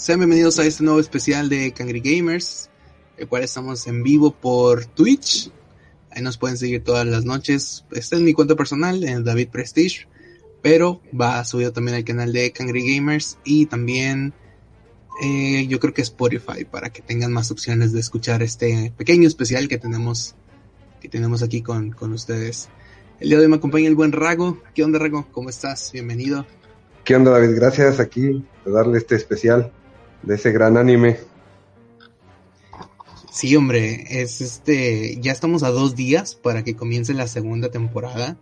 Sean bienvenidos a este nuevo especial de Cangri Gamers, el cual estamos en vivo por Twitch. Ahí nos pueden seguir todas las noches. Esta es mi cuenta personal, en David Prestige, pero va subido también al canal de Cangri Gamers y también eh, yo creo que Spotify para que tengan más opciones de escuchar este pequeño especial que tenemos que tenemos aquí con, con ustedes. El día de hoy me acompaña el buen Rago. ¿Qué onda Rago? ¿Cómo estás? Bienvenido. ¿Qué onda David? Gracias aquí por darle este especial de ese gran anime. Sí, hombre, es este, ya estamos a dos días para que comience la segunda temporada.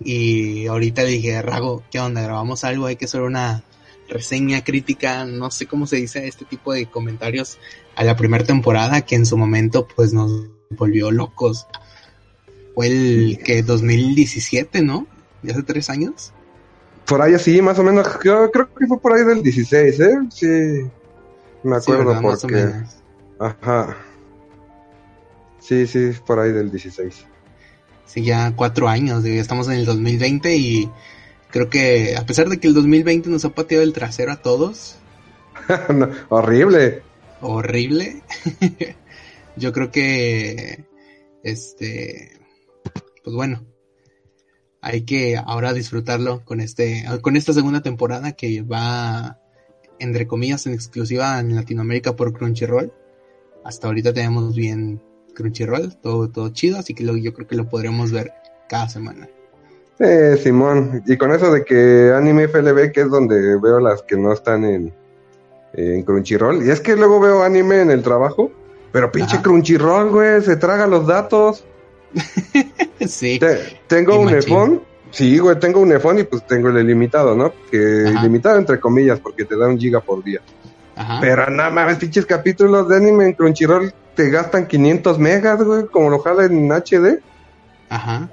Y ahorita le dije, Rago, ¿qué onda? ¿Grabamos algo? Hay que hacer una reseña crítica, no sé cómo se dice este tipo de comentarios a la primera temporada que en su momento pues nos volvió locos. Fue el que 2017, ¿no? ¿Ya hace tres años? Por ahí así, más o menos, yo creo que fue por ahí del 16, ¿eh? Sí, me acuerdo sí, porque... Ajá. Sí, sí, por ahí del 16. Sí, ya cuatro años, estamos en el 2020 y creo que a pesar de que el 2020 nos ha pateado el trasero a todos, No, horrible. horrible, yo creo que, este, pues bueno, hay que ahora disfrutarlo con este, con esta segunda temporada que va, entre comillas, en exclusiva en Latinoamérica por Crunchyroll. Hasta ahorita tenemos bien Crunchyroll, todo, todo chido, así que lo- yo creo que lo podremos ver cada semana. Eh, Simón. Y con eso de que Anime FLB, que es donde veo las que no están en, en Crunchyroll. Y es que luego veo anime en el trabajo. Pero pinche Ajá. Crunchyroll, güey, se traga los datos. sí, Te- tengo un iPhone. Sí, güey, tengo un iPhone y pues tengo el ilimitado, ¿no? Que Ajá. ilimitado entre comillas, porque te da un giga por día. ajá. Pero nada más, pinches capítulos de anime en Crunchyroll te gastan 500 megas, güey, como lo jala en HD. Ajá.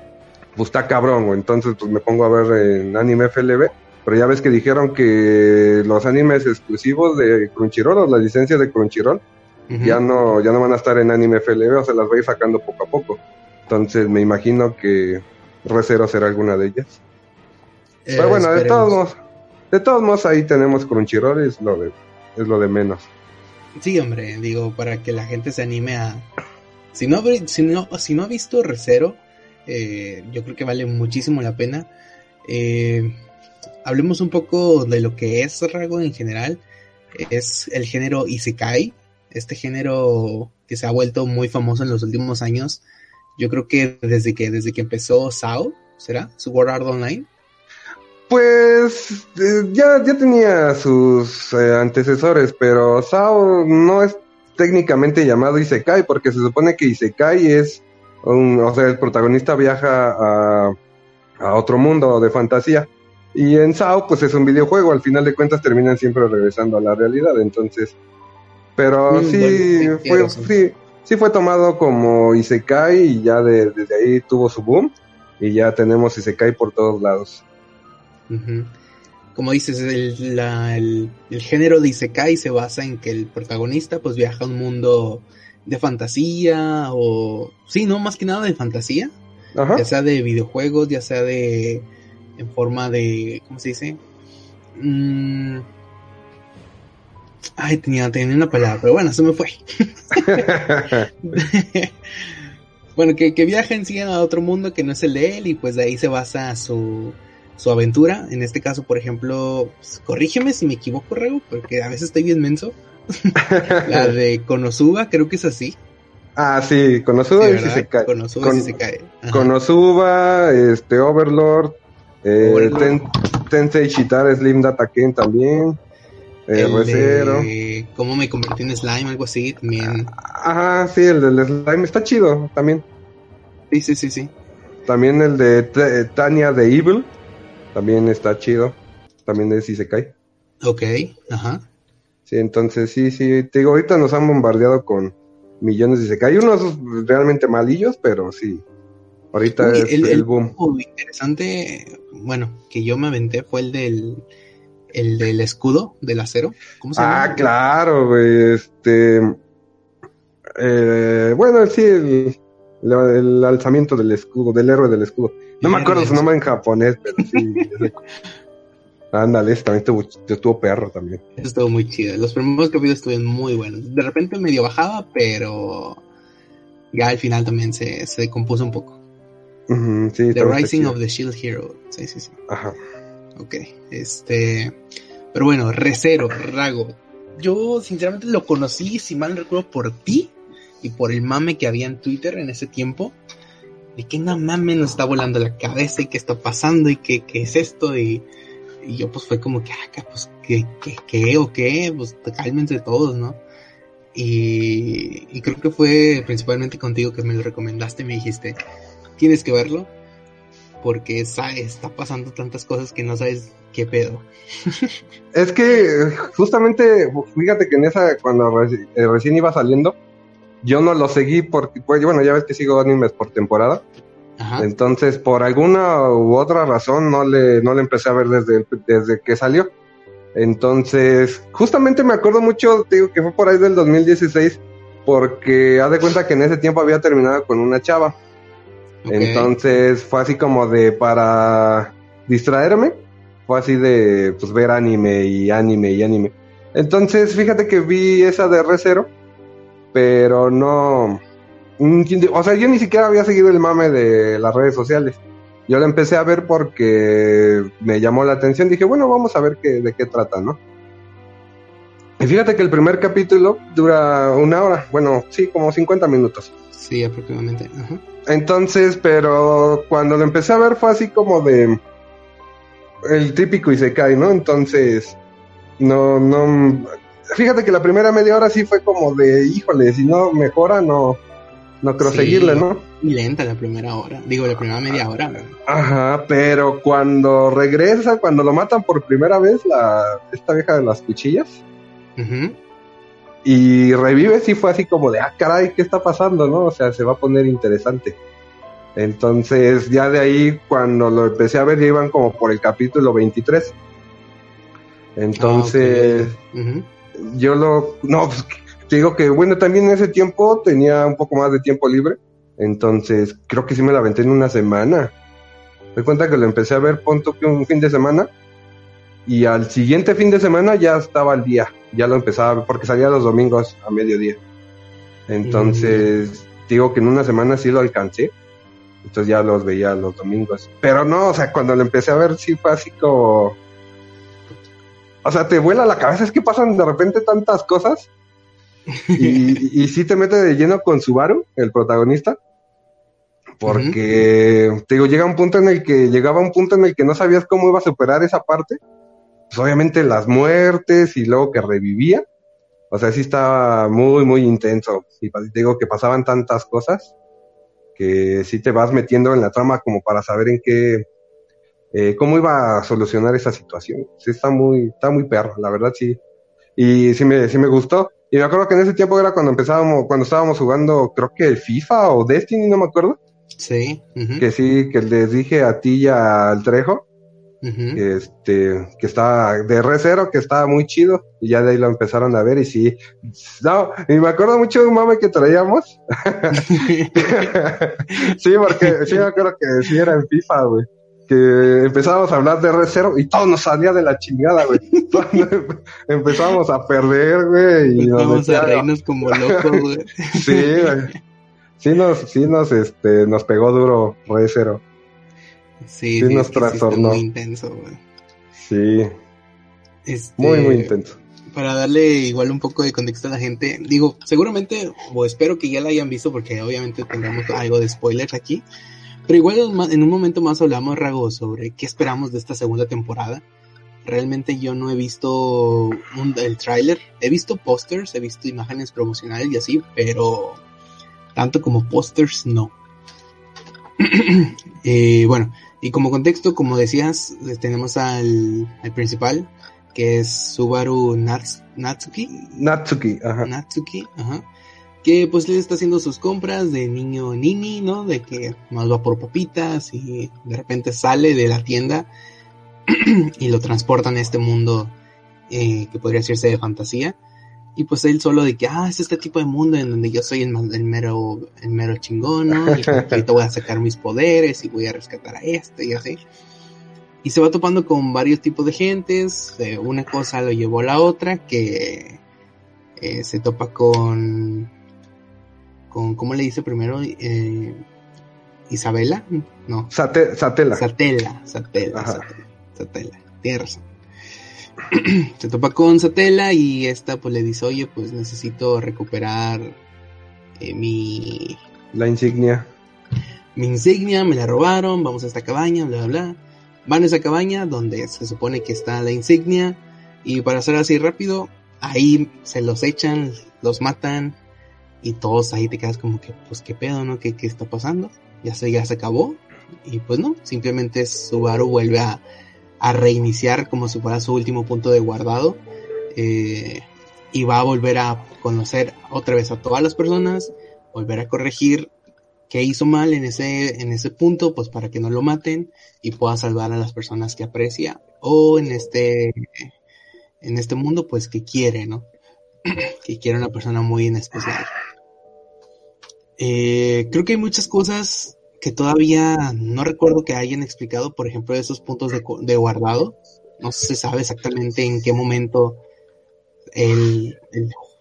Pues está cabrón, güey. Entonces, pues me pongo a ver en anime FLB. Pero ya ves que dijeron que los animes exclusivos de Crunchyroll, o las licencias de Crunchyroll, ya no ya no van a estar en anime FLB, o se las va a ir sacando poco a poco. Entonces, me imagino que Recero será alguna de ellas. Eh, Pero bueno, de todos modos, de todos modos ahí tenemos Crunchyroll, es lo de, es lo de menos. Sí, hombre, digo, para que la gente se anime a... Si no, ha- si no, si no ha visto Recero, eh, yo creo que vale muchísimo la pena. Eh, hablemos un poco de lo que es Rago en general. Es el género Isekai, este género que se ha vuelto muy famoso en los últimos años. Yo creo que desde que, desde que empezó SAO, ¿será? Su World Art Online. Pues eh, ya, ya tenía sus eh, antecesores, pero Sao no es técnicamente llamado Isekai, porque se supone que Isekai es un, o sea, el protagonista viaja a, a otro mundo de fantasía. Y en Sao, pues es un videojuego, al final de cuentas terminan siempre regresando a la realidad, entonces. Pero Mm, sí, bueno, sí, fue, sí, sí fue tomado como Isekai y ya de- desde ahí tuvo su boom. Y ya tenemos Isekai por todos lados. Como dices, el, la- el- el género de Isekai se basa en que el protagonista pues viaja a un mundo de fantasía o... Sí, no, más que nada de fantasía, Ajá. ya sea de videojuegos, ya sea de... en forma de... ¿Cómo se dice? Mm. Ay, tenía, tenía una palabra, pero bueno, se me fue. bueno, que, que viaja en sí a otro mundo que no es el de él y pues de ahí se basa su, su aventura. En este caso, por ejemplo, pues, corrígeme si me equivoco, Rego, porque a veces estoy bien menso. La de Konosuba, creo que es así. Ah, sí, Konosuba Sí, y ¿verdad? Isekai. Konosuba Con- se cae. Ajá. Konosuba, este, Overlord, eh. Ten- Tensei Shitara Slim Data Ken también. El R0. de cómo me convertí en slime, algo así, también. Ajá, sí, el del slime está chido también. Sí, sí, sí, sí. También el de T- Tania de Evil. También está chido. También es Isekai. Ok, ajá. Sí, entonces sí, sí. Te digo, ahorita nos han bombardeado con millones de Isekai. Unos realmente malillos, pero sí. Ahorita es el, boom. juego interesante, bueno, que yo me aventé fue el del el del escudo del acero. ¿Cómo se llama? Ah, claro, güey. Este. eh, bueno, sí, el, el- el alzamiento del escudo, del héroe del escudo. No me acuerdo su nombre en japonés, pero sí. Ándale, ese también estuvo, estuvo perro también. Estuvo muy chido. Los primeros capítulos estuvieron muy buenos. De repente medio bajaba, pero ya al final también se, se compuso un poco. Sí, The Rising of the Shield Hero. Sí, sí, sí. Ajá. Ok. Este. Pero bueno, Recero, Rago. Yo sinceramente lo conocí, si mal no recuerdo, por ti y por el mame que había en Twitter en ese tiempo. De que no mame nos está volando la cabeza y qué está pasando y qué, qué es esto. Y, y yo pues fue como que, ah, pues, ¿qué, qué, qué o qué? Pues cálmense todos, ¿no? Y, y creo que fue principalmente contigo que me lo recomendaste, me dijiste, tienes que verlo porque sa- está pasando tantas cosas que no sabes qué pedo. Es que justamente, fíjate que en esa, cuando reci- eh, recién iba saliendo, yo no lo seguí porque, pues, bueno, ya ves que sigo animes por temporada. Ajá. Entonces, por alguna u otra razón, no le, no le empecé a ver desde, desde que salió. Entonces, justamente me acuerdo mucho, te digo que fue por ahí del 2016, porque haz de cuenta que en ese tiempo había terminado con una chava. Entonces, fue así como de para distraerme, fue así de pues ver anime y anime y anime. Entonces, fíjate que vi esa de R0, pero no. mm, O sea, yo ni siquiera había seguido el mame de las redes sociales. Yo la empecé a ver porque me llamó la atención. Dije, bueno, vamos a ver qué, de qué trata, ¿no? Y fíjate que el primer capítulo dura una hora. Bueno, sí, como 50 minutos. Sí, aproximadamente. Ajá. Entonces, pero cuando lo empecé a ver fue así como de el típico Isekai, ¿no? Entonces, no, no, fíjate que la primera media hora sí fue como de, híjole, si no mejora, no, no creo Sí. seguirle, ¿no? Muy lenta la primera hora. Digo, la primera media hora. ¿verdad? Ajá, pero cuando regresa, cuando lo matan por primera vez, la, esta vieja de las cuchillas. Y revive, sí fue así como de, ah, caray, ¿qué está pasando, no? O sea, se va a poner interesante. Entonces, ya de ahí, cuando lo empecé a ver, ya iban como por el capítulo 23. Entonces, Ah, yo lo, no, pues, te digo que, bueno, también en ese tiempo tenía un poco más de tiempo libre. Entonces, creo que sí me la aventé en una semana. Me cuenta que lo empecé a ver, punto que un fin de semana. Y al siguiente fin de semana ya estaba al día. Ya lo empezaba a ver, porque salía los domingos a mediodía. Entonces, digo que en una semana sí lo alcancé. Entonces ya los veía los domingos. Pero no, o sea, cuando lo empecé a ver sí fue así como... O sea, te vuela la cabeza, es que pasan de repente tantas cosas. Y, y sí te mete de lleno con Subaru, el protagonista. Porque, te digo, llega un punto en el que, llegaba un punto en el que no sabías cómo iba a superar esa parte. Pues obviamente las muertes y luego que revivía. O sea, sí estaba muy, muy intenso. Y te digo que pasaban tantas cosas que sí te vas metiendo en la trama como para saber en qué, eh, cómo iba a solucionar esa situación. Sí está muy, está muy perro, la verdad sí. Y sí me, sí me gustó. Y me acuerdo que en ese tiempo era cuando empezábamos, cuando estábamos jugando, creo que FIFA o Destiny, no me acuerdo. Sí. Que sí, que les dije a ti y al Trejo, que este, que estaba de R0, que estaba muy chido. Y ya de ahí lo empezaron a ver y sí. No, y me acuerdo mucho de un mame que traíamos. sí, porque sí me acuerdo que sí era en FIFA, güey. Que empezábamos a hablar de R0 y todo nos salía de la chingada, güey. Empezábamos a perder, güey. Y nos a reírnos como locos, güey. Sí, güey. Sí nos, sí nos, este, nos pegó duro R0. Sí, Sí sí, nos trastornó. muy intenso, güey. Sí, Este, muy, muy intenso. Para darle igual un poco de contexto a la gente, digo, seguramente, o espero que ya la hayan visto, porque obviamente tengamos algo de spoilers aquí. Pero igual en un momento más hablamos, Rago, sobre qué esperamos de esta segunda temporada. realmente yo no he visto el tráiler. He visto pósters, he visto imágenes promocionales y así, pero tanto como pósters no. eh, bueno, y como contexto, como decías, tenemos al, al principal, que es Subaru Natsuki. Natsuki, ajá. Natsuki, ajá. Que pues le está haciendo sus compras de niño nini, ¿no? De que más va por papitas y de repente sale de la tienda y lo transportan a este mundo eh, que podría decirse de fantasía. Y pues él solo de que, ah, es este tipo de mundo en donde yo soy el, el mero, el mero chingón, ¿no? Y ahorita voy a sacar mis poderes y voy a rescatar a este y así. Y se va topando con varios tipos de gentes. una cosa lo llevó a la otra, que eh, se topa con, con, ¿cómo le dice primero? Eh, Isabela, no. Satela. Satela, Satela, Satela, Satela, tienes se topa con Satela y esta pues le dice, oye, pues necesito recuperar eh, mi... La insignia. Mi insignia, me la robaron, vamos a esta cabaña, bla, bla, bla. Van a esa cabaña donde se supone que está la insignia y para hacer así rápido, ahí se los echan, los matan y todos ahí te quedas como que, pues qué pedo, ¿no? ¿Qué, qué está pasando? Ya se, ya se acabó y pues no, simplemente Subaru vuelve a a reiniciar como si fuera su último punto de guardado eh, y va a volver a conocer otra vez a todas las personas, volver a corregir qué hizo mal en ese, en ese punto, pues para que no lo maten y pueda salvar a las personas que aprecia o en este, en este mundo, pues que quiere, ¿no? que quiere una persona muy en especial. Eh, creo que hay muchas cosas que todavía no recuerdo que hayan explicado, por ejemplo, esos puntos de, guardado. No se sabe exactamente en qué momento el,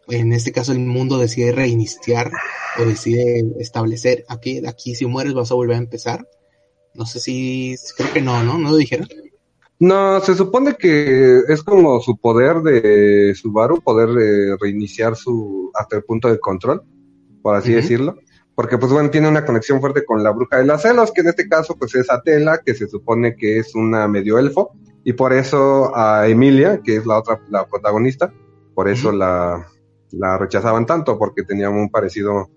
en este caso el mundo decide reiniciar o decide establecer aquí, aquí si mueres vas a volver a empezar. No sé si, creo que no, ¿no? ¿No lo dijeron? No, se supone que es como su poder de Subaru, poder de reiniciar su hasta el punto de control, por así decirlo porque pues bueno, tiene una conexión fuerte con la bruja de las celos, que en este caso pues es Atela, que se supone que es una medio elfo, y por eso a Emilia, que es la otra, la protagonista, por eso la, la, rechazaban tanto, porque tenían un parecido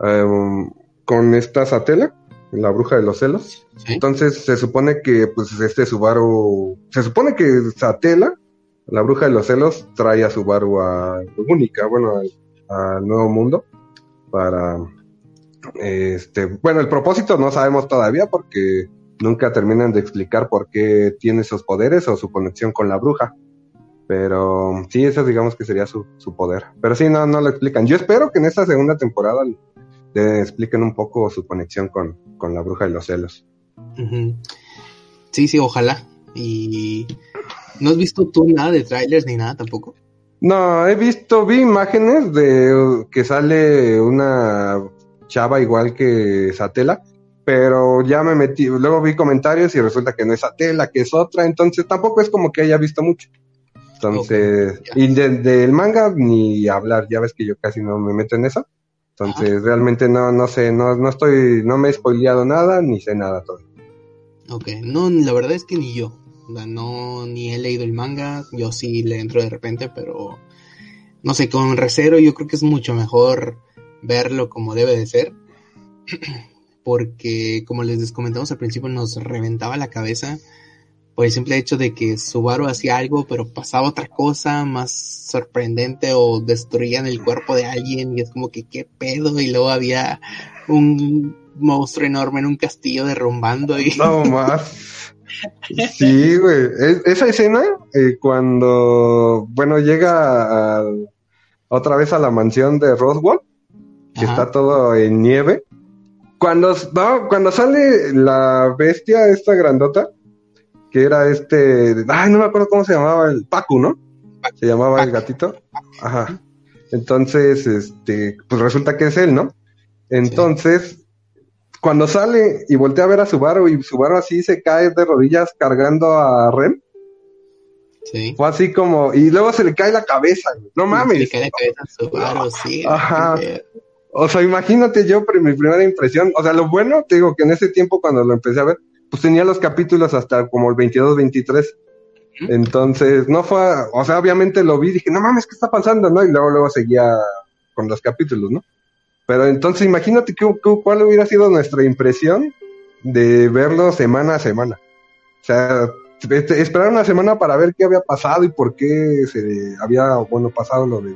em, con esta Satela, la bruja de los celos. Entonces se supone que pues este Subaru, se supone que Satela, la bruja de los celos, trae a Subaru a Única, bueno, al nuevo mundo, para este, bueno, el propósito no sabemos todavía porque nunca terminan de explicar por qué tiene esos poderes o su conexión con la bruja. Pero sí, eso digamos que sería su, poder. Pero sí, no, no lo explican. Yo espero que en esta segunda temporada le expliquen un poco su conexión con, la bruja y los celos. Sí, sí, ojalá. Y ¿no has visto tú nada de trailers ni nada tampoco? No, he visto, vi imágenes de que sale una chava igual que Satela, pero ya me metí, luego vi comentarios y resulta que no es Satela, que es otra, entonces tampoco es como que haya visto mucho. Entonces, y del manga ni hablar, ya ves que yo casi no me meto en eso. Entonces, realmente no, no sé, no, no estoy, no me he spoileado nada, ni sé nada todavía. Ok, no, la verdad es que ni yo. No, ni he leído el manga, yo sí le entro de repente, pero no sé, con recero yo creo que es mucho mejor verlo como debe de ser. Porque, como les comentamos al principio, nos reventaba la cabeza por el simple hecho de que Subaru hacía algo, pero pasaba otra cosa más sorprendente o destruían el cuerpo de alguien y es como que qué pedo y luego había un monstruo enorme en un castillo derrumbando y... No más. Sí, güey. esa escena, eh, cuando, bueno, llega otra vez a la mansión de Roswell, que está todo en nieve. Cuando, cuando sale la bestia, esta grandota, que era este, ay, no me acuerdo cómo se llamaba, el Pacu, ¿no? Se llamaba el gatito. Ajá. Entonces, este, pues resulta que es él, ¿no? Entonces, cuando sale y voltea a ver a Subaru y Subaru así se cae de rodillas cargando a Ren. Sí. Fue así como, y luego se le cae la cabeza, no mames. Se le cae la cabeza a Subaru, sí. Ajá. O sea, imagínate yo, mi primera impresión, o sea, lo bueno, te digo que en ese tiempo cuando lo empecé a ver, pues tenía los capítulos hasta como el 22, 23. Entonces, no fue, o sea, obviamente lo vi, dije, no mames, ¿qué está pasando? ¿No? Y luego, luego seguía con los capítulos, ¿no? Pero entonces, imagínate qué, cuál hubiera sido nuestra impresión de verlo semana a semana. O sea, esperar una semana para ver qué había pasado y por qué se había, bueno, pasado lo de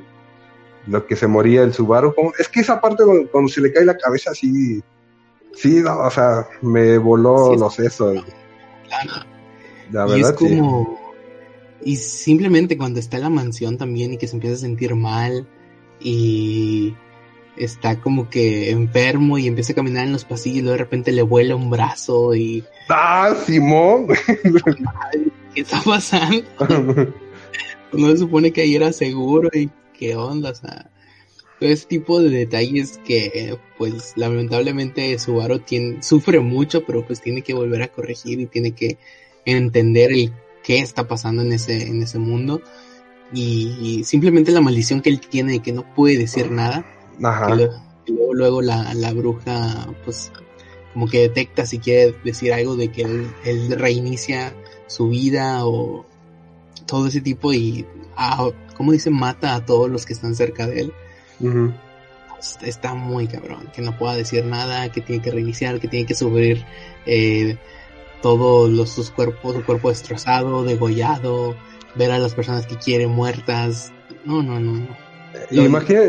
lo que se moría el Subaru. es que esa parte cuando, se le cae la cabeza así, sí, o sea, me voló los sesos. Claro. La verdad, y es como, y simplemente cuando está en la mansión también y que se empieza a sentir mal y está como que enfermo y empieza a caminar en los pasillos y luego de repente le vuela un brazo y... ¡Ah, Simón! ¿Qué está pasando? no se supone que ahí era seguro y qué onda, o sea... Todo ese tipo de detalles que, pues, lamentablemente Subaru tiene, sufre mucho, pero pues tiene que volver a corregir y tiene que entender el qué está pasando en ese, en ese mundo. Y, simplemente la maldición que él tiene de que no puede decir nada. Ajá. luego, luego, la, la, bruja, pues, como que detecta si quiere decir algo de que él, reinicia su vida o todo ese tipo y, ah, como dice, mata a todos los que están cerca de él. Está muy cabrón, que no pueda decir nada, que tiene que reiniciar, que tiene que sufrir eh, todos los, sus cuerpos, su cuerpo destrozado, degollado, ver a las personas que quiere muertas. No, no, no. no. Imagina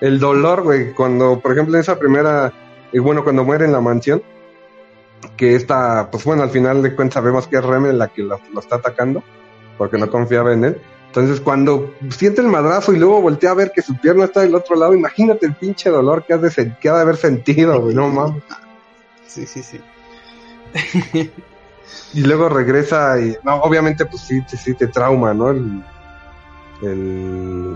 el dolor, güey, cuando, por ejemplo, en esa primera, y bueno, cuando muere en la mansión, que esta, pues bueno, al final de cuentas sabemos que es Rem la que lo, está atacando, porque no confiaba en él. Entonces, cuando siente el madrazo y luego voltea a ver que su pierna está del otro lado, imagínate el pinche dolor que, has de, que ha de haber sentido, güey, no mames. Sí, sí, sí. y luego regresa y, no, obviamente, pues sí, sí te trauma, ¿no? El,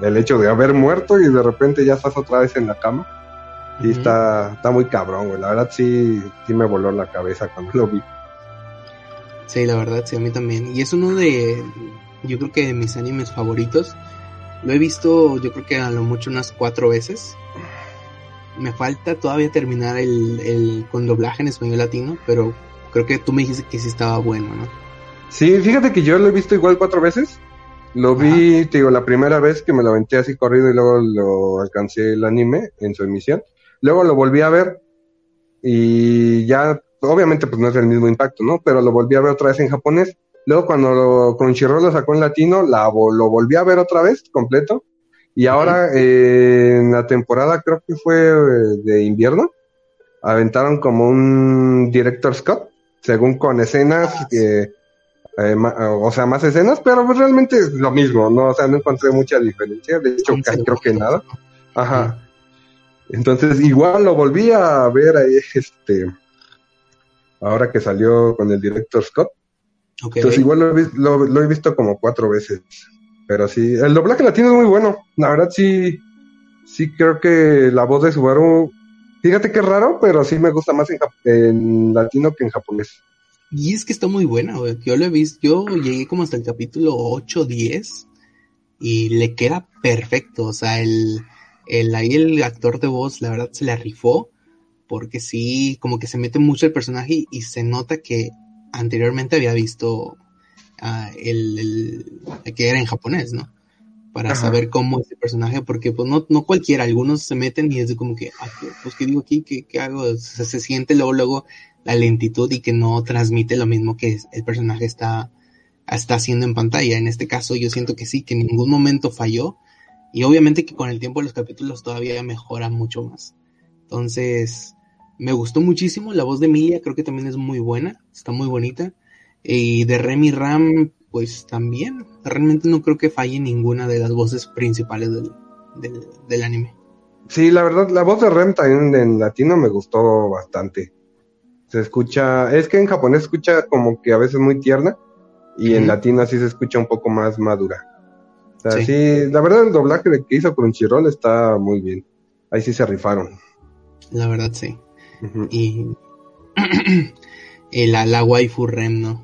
el, hecho de haber muerto y de repente ya estás otra vez en la cama. Y está, está muy cabrón, güey. La verdad sí, sí me voló la cabeza cuando lo vi. Sí, la verdad, sí, a mí también. Y es uno de, yo creo que de mis animes favoritos. Lo he visto, yo creo que a lo mucho unas cuatro veces. Me falta todavía terminar el, el con doblaje en español latino, pero creo que tú me dijiste que sí estaba bueno, ¿no? Sí, fíjate que yo lo he visto igual cuatro veces. Lo vi, te digo, la primera vez que me lo aventé así corrido y luego lo alcancé el anime en su emisión. Luego lo volví a ver y ya, obviamente pues no es el mismo impacto, ¿no? Pero lo volví a ver otra vez en japonés. Luego cuando lo, Crunchyroll lo sacó en latino, la, lo volví a ver otra vez completo. Y ahora eh, en la temporada, creo que fue eh, de invierno, aventaron como un director Scott, según con escenas ah, que... Eh, o sea, más escenas, pero pues realmente es lo mismo, ¿no? O sea, no encontré mucha diferencia, de hecho, creo que nada. Ajá. Entonces, igual lo volví a ver ahí, este, ahora que salió con el director Scott. Entonces, igual lo he, visto como cuatro veces. Pero sí, el doblaje latino es muy bueno. La verdad, sí, sí creo que la voz de Subaru, fíjate que es raro, pero sí me gusta más en, en latino que en japonés. Y es que está muy buena, güey. Yo lo he visto, yo llegué como hasta el capítulo 8, 10 y le queda perfecto. O sea, el, el, ahí el actor de voz, la verdad, se le rifó porque sí, como que se mete mucho el personaje y, se nota que anteriormente había visto uh, el, el, que era en japonés, ¿no? Para saber cómo es el personaje, porque pues no, no cualquiera, algunos se meten y es como que, ah, pues qué digo aquí, qué, qué hago, se, se siente luego, luego la lentitud y que no transmite lo mismo que el personaje está, está haciendo en pantalla. En este caso yo siento que sí, que en ningún momento falló y obviamente que con el tiempo los capítulos todavía mejoran mucho más. Entonces, me gustó muchísimo. La voz de Emilia creo que también es muy buena, está muy bonita. Y de Remy Ram, pues también. Realmente no creo que falle ninguna de las voces principales del, del, anime. Sí, la verdad, la voz de Rem también en latino me gustó bastante se escucha, es que en japonés se escucha como que a veces muy tierna y en latino sí se escucha un poco más madura. O sea, sí. la verdad el doblaje que hizo Crunchyroll está muy bien. Ahí sí se rifaron. La verdad sí. Y la, la waifu Rem, ¿no?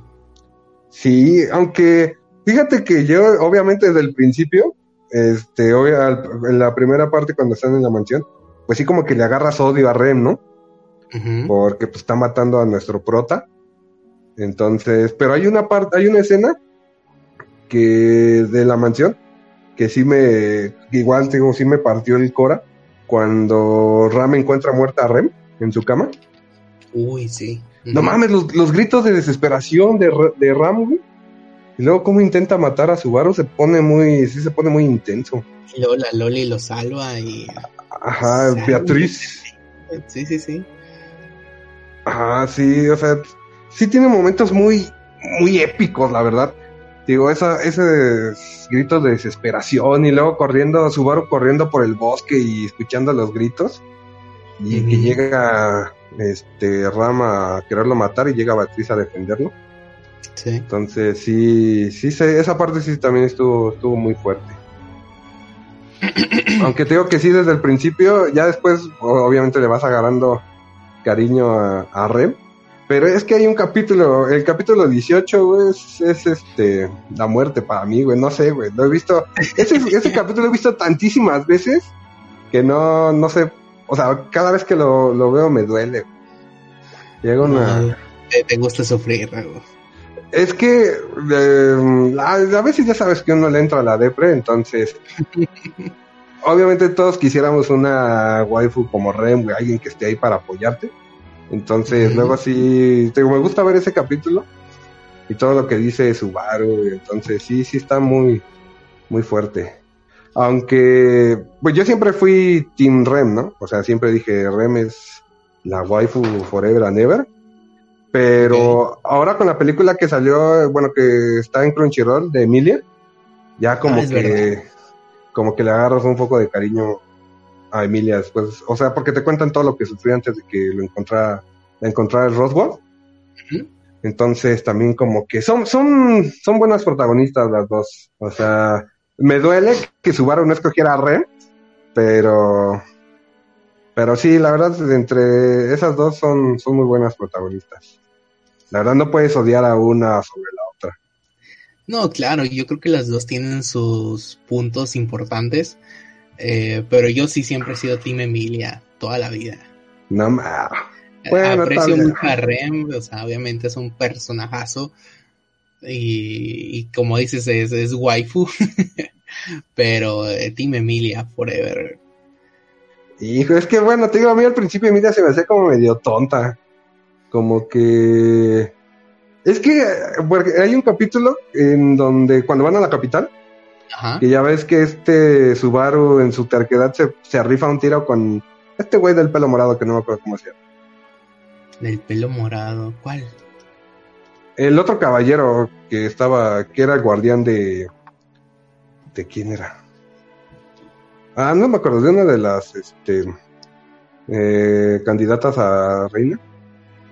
Sí, aunque fíjate que yo obviamente desde el principio, este, en la primera parte cuando están en la mansión, pues sí como que le agarras odio a Rem, ¿no? porque pues, está matando a nuestro prota. Entonces, pero hay una parte, hay una escena que de la mansión, que sí me, igual digo, sí me partió el cora cuando Ram encuentra muerta a Rem en su cama. Uy, sí. No mames, los, los gritos de desesperación de, de Ram, güey. Y luego cómo intenta matar a Subaru se pone muy, sí se pone muy intenso. Y luego la Loli lo salva y... Ajá, Beatriz. Sí, sí, sí. Ajá, sí, o sea, sí tiene momentos muy, muy épicos, la verdad. Digo, esa, ese grito de desesperación y luego corriendo, Subaru corriendo por el bosque y escuchando los gritos. Y que llega este Rama a quererlo matar y llega Beatriz a defenderlo. Sí. Entonces sí, sí, esa parte sí también estuvo, estuvo muy fuerte. Aunque te digo que sí desde el principio, ya después obviamente le vas agarrando cariño a, a Rem. Pero es que hay un capítulo, el capítulo 18, güey, es, es, este, la muerte para mí, güey, no sé, güey, lo he visto, ese, ese capítulo lo he visto tantísimas veces que no, no sé, o sea, cada vez que lo, lo veo me duele. Llega una... te, gusta sufrir, güey. Es que eh, a, a, veces ya sabes que uno le entra a la depre, entonces obviamente todos quisiéramos una waifu como Rem, alguien que esté ahí para apoyarte. Entonces, luego sí, me gusta ver ese capítulo y todo lo que dice Subaru, entonces sí, sí está muy, muy fuerte. Aunque, pues yo siempre fui Team Rem, ¿no? O sea, siempre dije, Rem es la waifu forever and ever. Pero ahora con la película que salió, bueno, que está en Crunchyroll de Emilia, ya como ah, que, como que le agarras un poco de cariño a Emilia después, o sea, porque te cuentan todo lo que sufrió antes de que lo encontrara, encontrar el Roswell. Entonces también como que son, son, son buenas protagonistas las dos. O sea, me duele que Subaru no escogiera a Ren, pero, pero sí, la verdad, entre esas dos son, son muy buenas protagonistas. La verdad no puedes odiar a una sobre la otra. No, claro, yo creo que las dos tienen sus puntos importantes. Eh, pero yo sí siempre he sido Team Emilia toda la vida. No más. Bueno, Aprecio mucho a Rem, o sea, obviamente es un personajazo. Y, y como dices, es, es waifu. pero eh, Team Emilia forever. Hijo, es que bueno, te digo, a mí al principio Emilia se me hacía como medio tonta. Como que. Es que porque hay un capítulo en donde cuando van a la capital, que ya ves que este Subaru en su terquedad se, se arrifa un tiro con este güey del pelo morado que no me acuerdo cómo se llama. Del pelo morado, ¿cuál? El otro caballero que estaba, que era el guardián de... ¿De quién era? Ah, no me acuerdo, de una de las este, eh, candidatas a reina.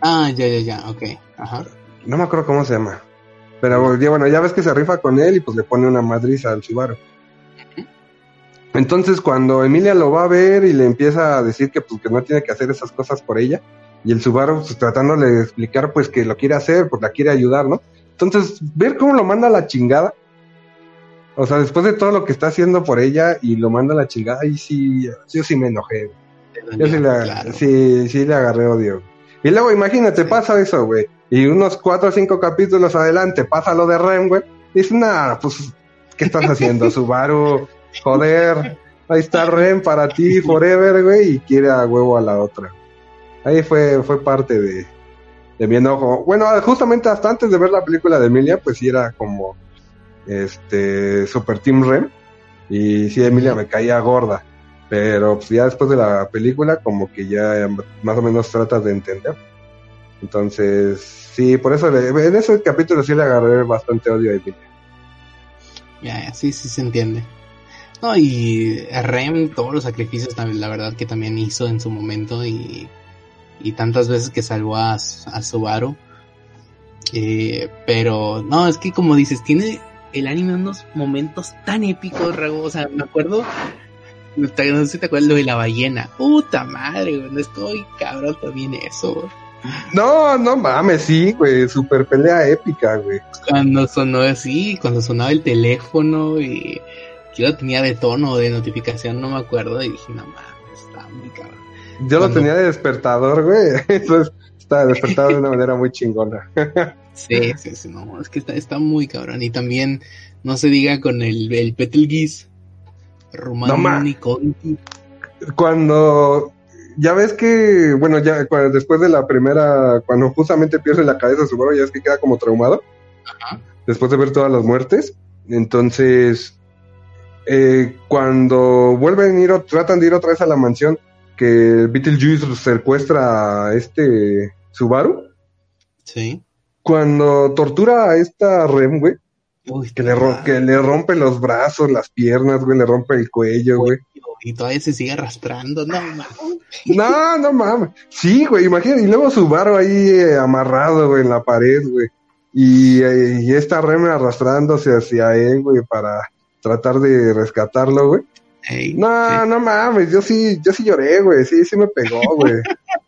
Ah, ya, ya, ya, ok. Ajá. No me acuerdo cómo se llama. Pero bueno, ya ves que se rifa con él y pues le pone una madriza al Subaru. Entonces cuando Emilia lo va a ver y le empieza a decir que pues que no tiene que hacer esas cosas por ella, y el Subaru pues, tratándole de explicar pues que lo quiere hacer, pues la quiere ayudar, ¿no? Entonces, ver cómo lo manda a la chingada, o sea, después de todo lo que está haciendo por ella y lo manda a la chingada, ahí sí, yo sí me enojé. Yo sí le, sí, sí le agarré odio. Y luego imagínate, pasa eso, güey. Y unos cuatro o cinco capítulos adelante pasa lo de Ren, güey. Dice, nada, pues, ¿qué estás haciendo, Subaru? Joder, ahí está Ren para ti forever, güey, y quiere a huevo a la otra. Ahí fue, fue parte de, de mi enojo. Bueno, justamente hasta antes de ver la película de Emilia, pues sí era como este Super Team Ren. Y sí, Emilia me caía gorda. Pero pues ya después de la película, como que ya más o menos tratas de entender. Entonces, Sí, por eso en ese capítulo sí le agarré bastante odio a Emilia. Ya, ya, sí, sí se entiende. No, y Rem, todos los sacrificios, la verdad que también hizo en su momento y, y tantas veces que salvó a, a Subaru. Eh, pero, no, es que como dices, tiene el anime unos momentos tan épicos, Rago. O sea, me acuerdo, no sé si te acuerdas lo de la ballena. Puta madre, no estoy cabrón también eso. No, no mames, sí, güey, super pelea épica, güey. Cuando sonó así, cuando sonaba el teléfono y yo lo tenía de tono de notificación, no me acuerdo, y dije, no mames, está muy cabrón. Yo lo tenía de despertador, güey. Entonces está despertado de una manera muy chingona. sí, sí, sí, no, es que está, está muy cabrón. Y también, no se diga con el, el Betelgeuse, Romano Conti. Cuando ya ves que, bueno, ya después de la primera, cuando justamente pierde la cabeza su ya ves que queda como traumado. Ajá. Después de ver todas las muertes. Entonces, eh, cuando vuelven a ir, tratan de ir otra vez a la mansión, que Beetlejuice secuestra a este Subaru. Sí. Cuando tortura a esta Rem, güey. que, le que le rompe los brazos, las piernas, güey, le rompe el cuello, güey. Y todavía se sigue arrastrando, no mames. No, no mames. Sí, güey, imagínate. Y luego Subaru ahí eh, amarrado, güey, en la pared, güey. Y, eh, y esta Rem arrastrándose hacia él, güey, para tratar de rescatarlo, güey. No, no mames, yo sí, yo sí lloré, güey, sí, sí me pegó, güey.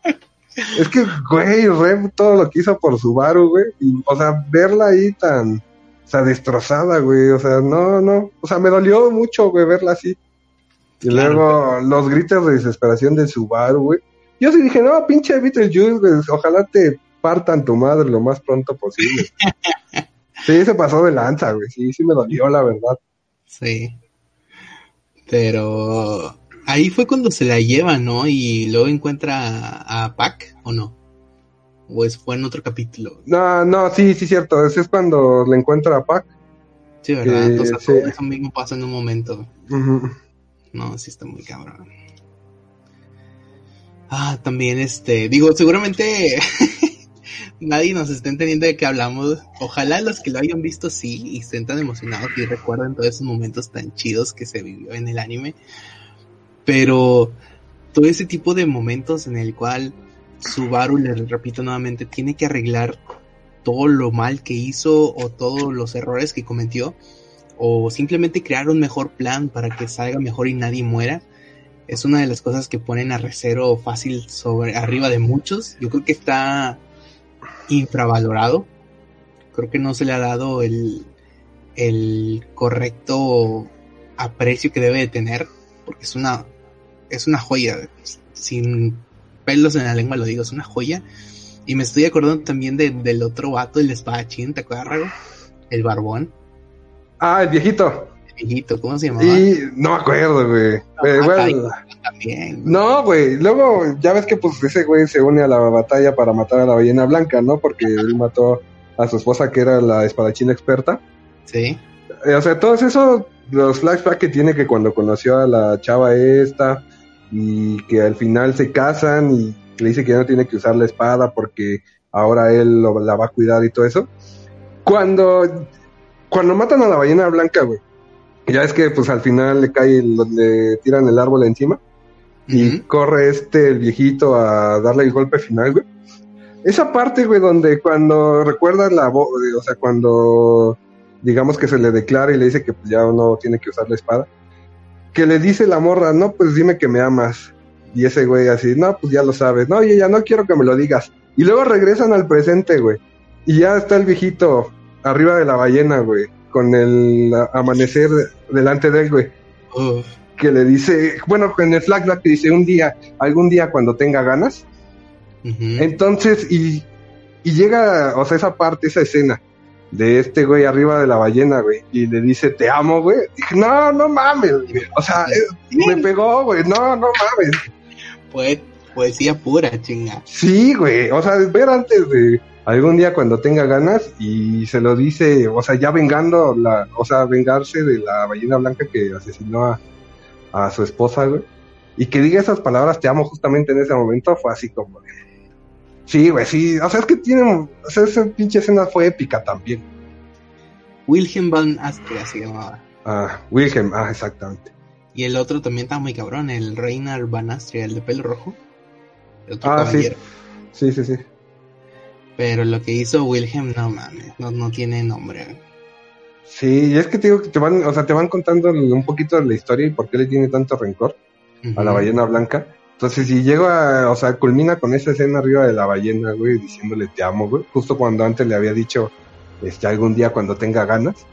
es que, güey, Rem todo lo que hizo por Subaru, güey, y, o sea, verla ahí tan, o sea, destrozada, güey, o sea, no, no, o sea, me dolió mucho, güey, verla así. Y luego los gritos de desesperación de Subaru, güey. Yo sí dije, no, pinche Beetlejuice, güey, ojalá te partan tu madre lo más pronto posible. sí, se pasó de lanza, güey, sí, sí me dolió, la verdad. Sí. Pero ahí fue cuando se la lleva, ¿no? Y luego encuentra a, Pac, ¿o no? ¿O es, fue en otro capítulo? No, no, sí, sí, cierto. Ese es cuando le encuentra a Pac. Sí, ¿verdad? Entonces, todo eso mismo pasa en un momento. No, sí está muy cabrón. Ah, también este, digo, seguramente nadie nos está entendiendo de qué hablamos. Ojalá los que lo hayan visto sí y estén tan emocionados y recuerden todos esos momentos tan chidos que se vivió en el anime. Pero todo ese tipo de momentos en el cual Subaru, le repito nuevamente, tiene que arreglar todo lo mal que hizo o todos los errores que cometió o simplemente crear un mejor plan para que salga mejor y nadie muera es una de las cosas que ponen a Recero fácil sobre arriba de muchos. Yo creo que está infravalorado. Creo que no se le ha dado el, el correcto aprecio que debe de tener, porque es una, es una joya, sin pelos en la lengua lo digo, es una joya. Y me estoy acordando también del otro vato, el espadachín, ¿te acuerdas? El barbón. Ah, el viejito. Viejito, ¿cómo se llamaba? Y no me acuerdo, güey. No, también. No, güey. Luego, ya ves que pues ese güey se une a la batalla para matar a la ballena blanca, ¿no? Porque él mató a su esposa que era la espadachina experta. Sí. Eh, o sea, todos esos, los flashbacks que tiene que cuando conoció a la chava esta y que al final se casan y le dice que ya no tiene que usar la espada porque ahora él la va a cuidar y todo eso. Cuando cuando matan a la ballena blanca, güey, ya es que pues al final le cae, le tiran el árbol encima y corre este el viejito a darle el golpe final, güey. Esa parte, güey, donde cuando recuerda la voz, o sea, cuando digamos que se le declara y le dice que pues, ya no tiene que usar la espada, que le dice la morra, no, pues dime que me amas. Y ese güey así, no, pues ya lo sabes. No, oye, ya no quiero que me lo digas. Y luego regresan al presente, güey. Y ya está el viejito arriba de la ballena, güey, con el amanecer delante de él, güey. Que le dice, bueno, en el flashback que dice un día, algún día cuando tenga ganas. Entonces, y, y llega, o sea, esa parte, esa escena de este güey arriba de la ballena, güey, y le dice, te amo, güey. Dije, no, no mames, güey. O sea, me pegó, güey, no, no mames. Pues, poesía pura, chinga. Sí, güey, o sea, ver antes de algún día cuando tenga ganas y se lo dice, o sea, ya vengando, la, o sea, vengarse de la ballena blanca que asesinó a, a su esposa, güey. Y que diga esas palabras, te amo justamente en ese momento, fue así como Sí, güey, sí. O sea, es que tienen. O sea, esa pinche escena fue épica también. Wilhelm Van Astria se llamaba. Ah, Wilhelm, ah, exactamente. Y el otro también estaba muy cabrón, el Reiner Van Astria, el de pelo rojo. El otro ah, sí. Sí, sí, sí. Pero lo que hizo Wilhelm, no mames, no, no tiene nombre. Sí, y es que te digo que te van, o sea, te van contando un poquito de la historia y por qué le tiene tanto rencor a la ballena blanca. Entonces, si llego a, o sea, culmina con esa escena arriba de la ballena, güey, diciéndole te amo, güey, justo cuando antes le había dicho, este, algún día cuando tenga ganas.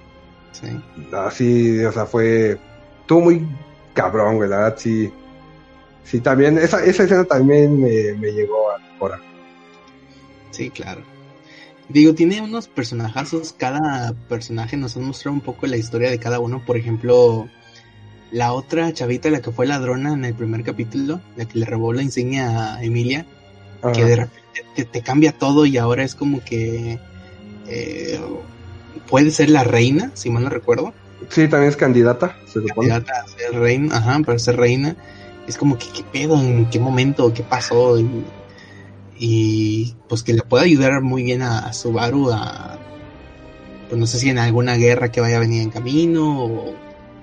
Sí. Así, o sea, fue, estuvo muy cabrón, güey, la verdad, sí. Sí, también, esa, esa escena también me, me llegó a ahora. Sí, claro. Digo, tiene unos personajazos, cada personaje nos ha mostrado un poco la historia de cada uno. Por ejemplo, la otra chavita, la que fue ladrona en el primer capítulo, la que le robó la insignia a Emilia, que de repente te, cambia todo y ahora es como que eh, puede ser la reina, si mal no recuerdo. Sí, también es candidata, se supone. Candidata a ser reina, ajá, para ser reina. Es como que, ¿qué pedo? ¿En qué momento? ¿Qué pasó? Y, pues que le pueda ayudar muy bien a, Subaru a, pues no sé si en alguna guerra que vaya a venir en camino o,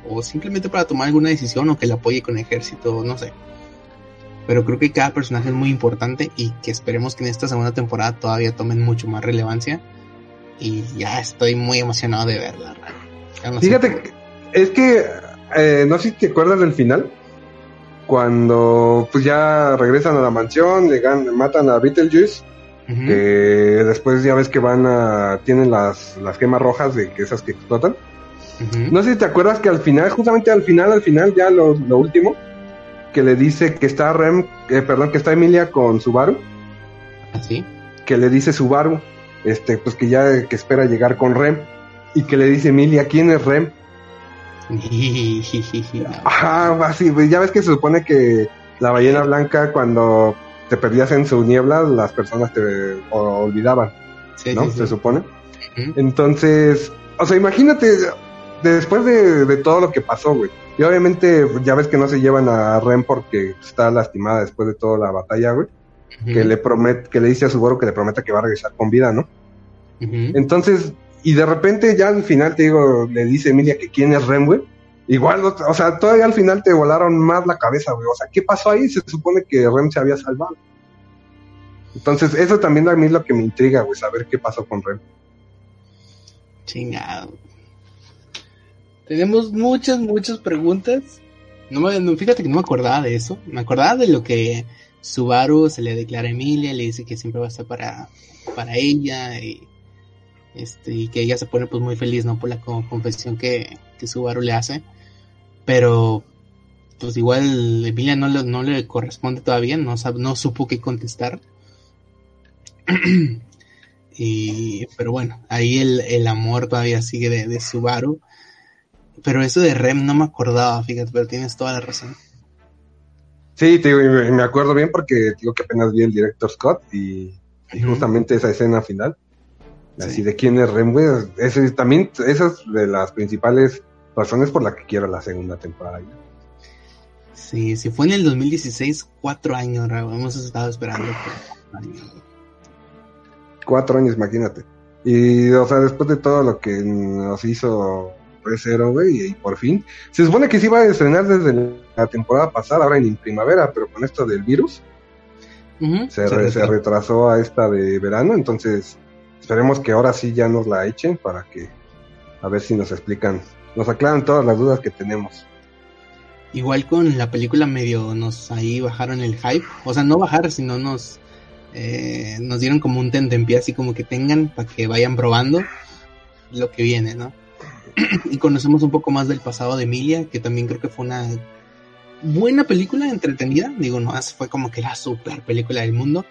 o simplemente para tomar alguna decisión o que le apoye con ejército, no sé. Pero creo que cada personaje es muy importante y que esperemos que en esta segunda temporada todavía tomen mucho más relevancia. Y ya estoy muy emocionado de verla. Fíjate, es que eh, no sé si te acuerdas del final. Cuando pues ya regresan a la mansión, llegan, matan a Beetlejuice. que después ya ves que van a. tienen las, las gemas rojas de que esas que explotan. No sé si te acuerdas que al final, justamente al final, al final, ya lo, último, que le dice que está Rem, eh, perdón, que está Emilia con Subaru. ¿Ah, que le dice Subaru, este, pues que ya que espera llegar con Rem. Y que le dice Emilia, ¿quién es Rem? Ajá, así, ya ves que se supone que la ballena blanca cuando te perdías en su niebla, las personas te olvidaban, ¿no? Se supone. Entonces, o sea, imagínate, después de, todo lo que pasó, güey. Y obviamente ya ves que no se llevan a Ren porque está lastimada después de toda la batalla, güey. Que le promete, que le dice a Subaru que le prometa que va a regresar con vida, ¿no? Entonces, y de repente ya al final te digo, le dice Emilia que quién es Ren, güey. Igual, o sea, todavía al final te volaron más la cabeza, güey. O sea, ¿qué pasó ahí? Se supone que Ren se había salvado. Entonces, eso también a mí es lo que me intriga, güey, saber qué pasó con Ren. Chingado. Tenemos muchas, muchas preguntas. No me, fíjate que no me acordaba de eso. Me acordaba de lo que Subaru se le declara a Emilia, le dice que siempre va a estar para, para ella y, este, y que ella se pone pues muy feliz, ¿no? Por la confesión que, que Subaru le hace. Pero pues igual Emilia no le, no le corresponde todavía, no, no supo qué contestar. y, pero bueno, ahí el, el amor todavía sigue de, de Subaru. Pero eso de Rem no me acordaba, fíjate, pero tienes toda la razón. Sí, te me acuerdo bien porque digo que apenas vi el director Scott y, justamente esa escena final. Así de quién es Rem, güey. también esa es de las principales razones por las que quiero la segunda temporada. Sí, si fue en el 2016, cuatro años, hemos estado esperando cuatro años. Cuatro años, imagínate. Y, o sea, después de todo lo que nos hizo cero, güey, y por fin. Se supone que se iba a estrenar desde la temporada pasada, ahora en primavera, pero con esto del virus, se, retrasó a esta de verano, entonces esperemos que ahora sí ya nos la echen para que a ver si nos explican, nos aclaran todas las dudas que tenemos. Igual con la película medio nos ahí bajaron el hype, o sea, no bajar, sino nos eh, nos dieron como un tentempié así como que tengan para que vayan probando lo que viene, ¿no? y conocemos un poco más del pasado de Emilia, que también creo que fue una buena película, entretenida. Digo, no fue como que la super película del mundo,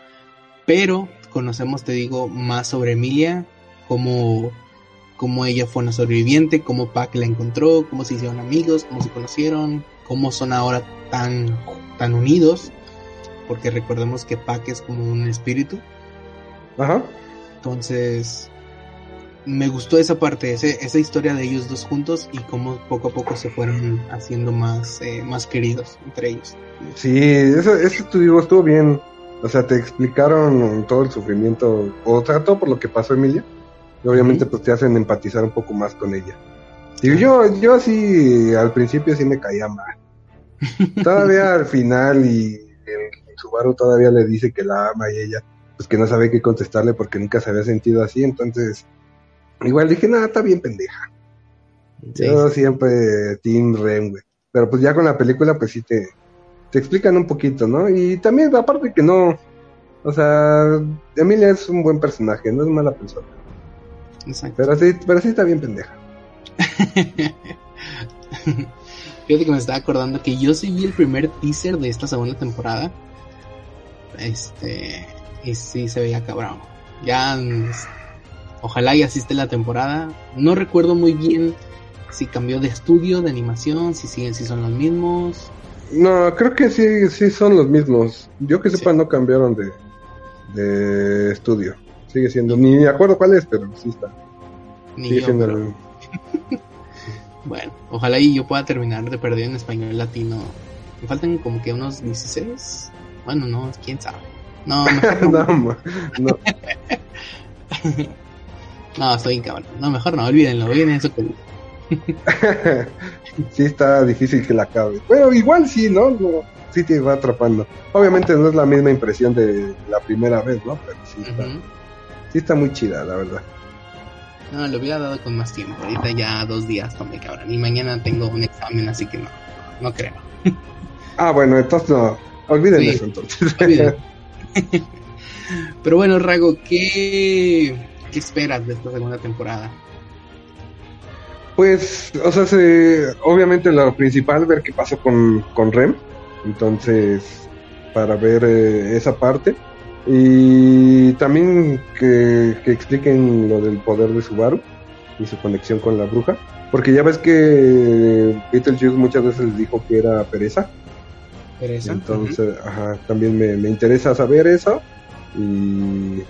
pero conocemos, te digo, más sobre Emilia, cómo, cómo ella fue una sobreviviente, cómo Pac la encontró, cómo se hicieron amigos, cómo se conocieron, cómo son ahora tan, tan unidos, porque recordemos que Pac es como un espíritu. Ajá. Entonces, me gustó esa parte, esa historia de ellos dos juntos y cómo poco a poco se fueron haciendo más, eh, más queridos entre ellos. Sí, eso, eso digo, estuvo bien. O sea, te explicaron todo el sufrimiento, o sea, todo por lo que pasó Emilia. Y obviamente pues te hacen empatizar un poco más con ella. Y yo, yo así al principio sí me caía mal. todavía al final y el Subaru todavía le dice que la ama y ella pues que no sabe qué contestarle porque nunca se había sentido así, entonces Igual dije, nada, está bien pendeja. Yo siempre Team Ren, güey. Pero pues ya con la película, pues sí te, te explican un poquito, ¿no? Y también, aparte que no, o sea, Emilia es un buen personaje, no es mala persona. Exacto. Pero sí, pero sí está bien pendeja. Fíjate que me estaba acordando que yo sí vi el primer teaser de esta segunda temporada. Este. Y sí se veía cabrón. Ya. Ojalá y asiste la temporada. No recuerdo muy bien si cambió de estudio, de animación, si siguen, si son los mismos. No, creo que sí, sí son los mismos. Yo que sepa no cambiaron de, de estudio. Sigue siendo, ni me acuerdo cuál es, pero sí está. Ni yo, bueno, ojalá y yo pueda terminar de perder en español latino. Me faltan como que unos 16. Bueno, no, quién sabe. No, no, no. no. no, estoy cabrón. No, mejor no, olvídenlo, olviden eso que sí está difícil que la acabe. Bueno, igual sí, ¿no? no sí te va atrapando. Obviamente no es la misma impresión de la primera vez, ¿no? Pero sí está, sí está muy chida, la verdad. No, lo hubiera dado con más tiempo. Ahorita ya dos días tomé cabrón. Y mañana tengo un examen, así que no, no creo. ah, bueno, entonces no. Olviden eso entonces. Pero bueno, Rago, ¿qué, ¿qué esperas de esta segunda temporada? Pues, o sea, obviamente lo principal, ver qué pasa con, con Rem. Entonces, para ver eh, esa parte. Y también que, expliquen lo del poder de Subaru y su conexión con la bruja. Porque ya ves que Beetlejuice muchas veces dijo que era pereza. Pereza. Entonces, ajá, también me, me interesa saber eso. Y